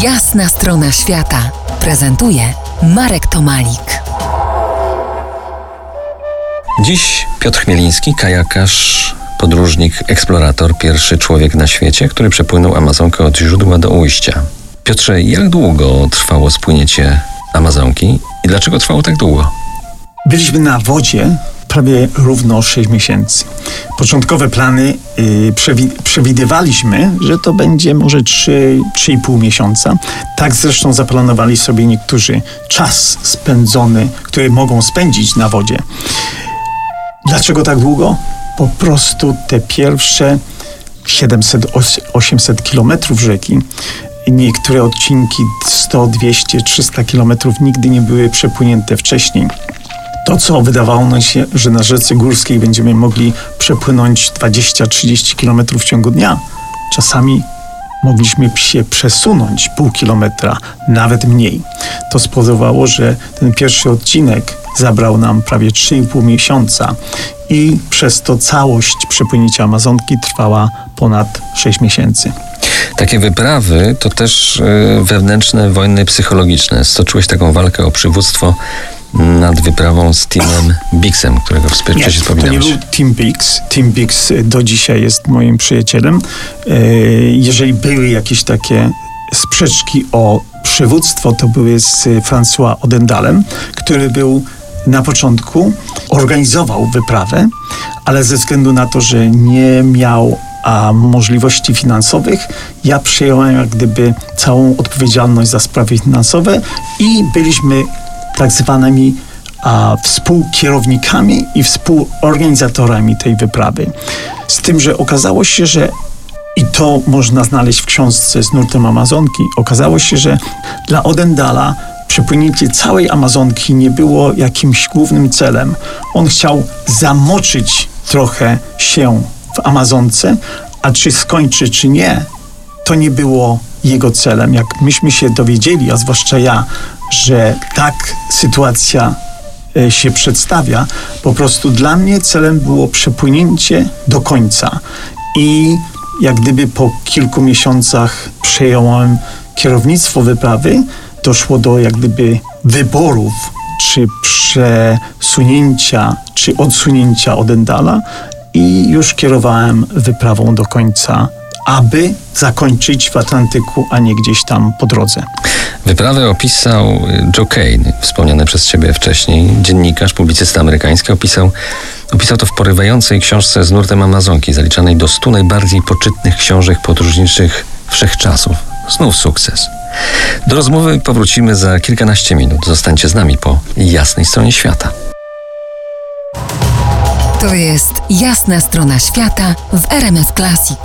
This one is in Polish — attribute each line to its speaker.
Speaker 1: Jasna strona świata prezentuje Marek Tomalik.
Speaker 2: Dziś Piotr Chmieliński, kajakarz, podróżnik, eksplorator, pierwszy człowiek na świecie, który przepłynął Amazonkę od źródła do ujścia. Piotrze, jak długo trwało spłynięcie Amazonki i dlaczego trwało tak długo?
Speaker 3: Byliśmy na wodzie prawie równo 6 miesięcy. Początkowe plany przewi przewidywaliśmy, że to będzie może 3-3,5 miesiąca. Tak zresztą zaplanowali sobie niektórzy czas spędzony, który mogą spędzić na wodzie. Dlaczego tak długo? Po prostu te pierwsze 700-800 kilometrów rzeki niektóre odcinki 100, 200, 300 kilometrów nigdy nie były przepłynięte wcześniej. To, co wydawało nam się, że na rzece górskiej będziemy mogli przepłynąć 20-30 kilometrów w ciągu dnia, czasami mogliśmy się przesunąć pół kilometra, nawet mniej. To spowodowało, że ten pierwszy odcinek zabrał nam prawie 3,5 miesiąca i przez to całość przepłynięcia Amazonki trwała ponad 6 miesięcy.
Speaker 2: Takie wyprawy to też y, wewnętrzne wojny psychologiczne. Stoczyłeś taką walkę o przywództwo nad wyprawą z Timem Bixem, którego wcześniej wspominałeś.
Speaker 3: To nie był Tim Bix. Tim Bix do dzisiaj jest moim przyjacielem. E, jeżeli były jakieś takie sprzeczki o przywództwo, to były z François Odendalem, który był na początku, organizował wyprawę, ale ze względu na to, że nie miał a możliwości finansowych, ja przyjąłem jak gdyby całą odpowiedzialność za sprawy finansowe i byliśmy tak zwanymi a, współkierownikami i współorganizatorami tej wyprawy. Z tym, że okazało się, że i to można znaleźć w książce z nurtem Amazonki. Okazało się, że dla Odendala przepłynięcie całej Amazonki nie było jakimś głównym celem. On chciał zamoczyć trochę się w Amazonce, a czy skończy, czy nie, to nie było jego celem. Jak myśmy się dowiedzieli, a zwłaszcza ja, że tak sytuacja e, się przedstawia, po prostu dla mnie celem było przepłynięcie do końca. I jak gdyby po kilku miesiącach przejąłem kierownictwo wyprawy, doszło do jak gdyby wyborów, czy przesunięcia, czy odsunięcia od Endala i już kierowałem wyprawą do końca aby zakończyć w Atlantyku, a nie gdzieś tam po drodze.
Speaker 2: Wyprawę opisał Joe Kane, wspomniany przez ciebie wcześniej, dziennikarz, publicysta amerykański, opisał, opisał to w porywającej książce z nurtem Amazonki, zaliczanej do stu najbardziej poczytnych książek podróżniczych wszechczasów. Znów sukces. Do rozmowy powrócimy za kilkanaście minut. Zostańcie z nami po jasnej stronie świata.
Speaker 1: To jest jasna strona świata w RMS Classic.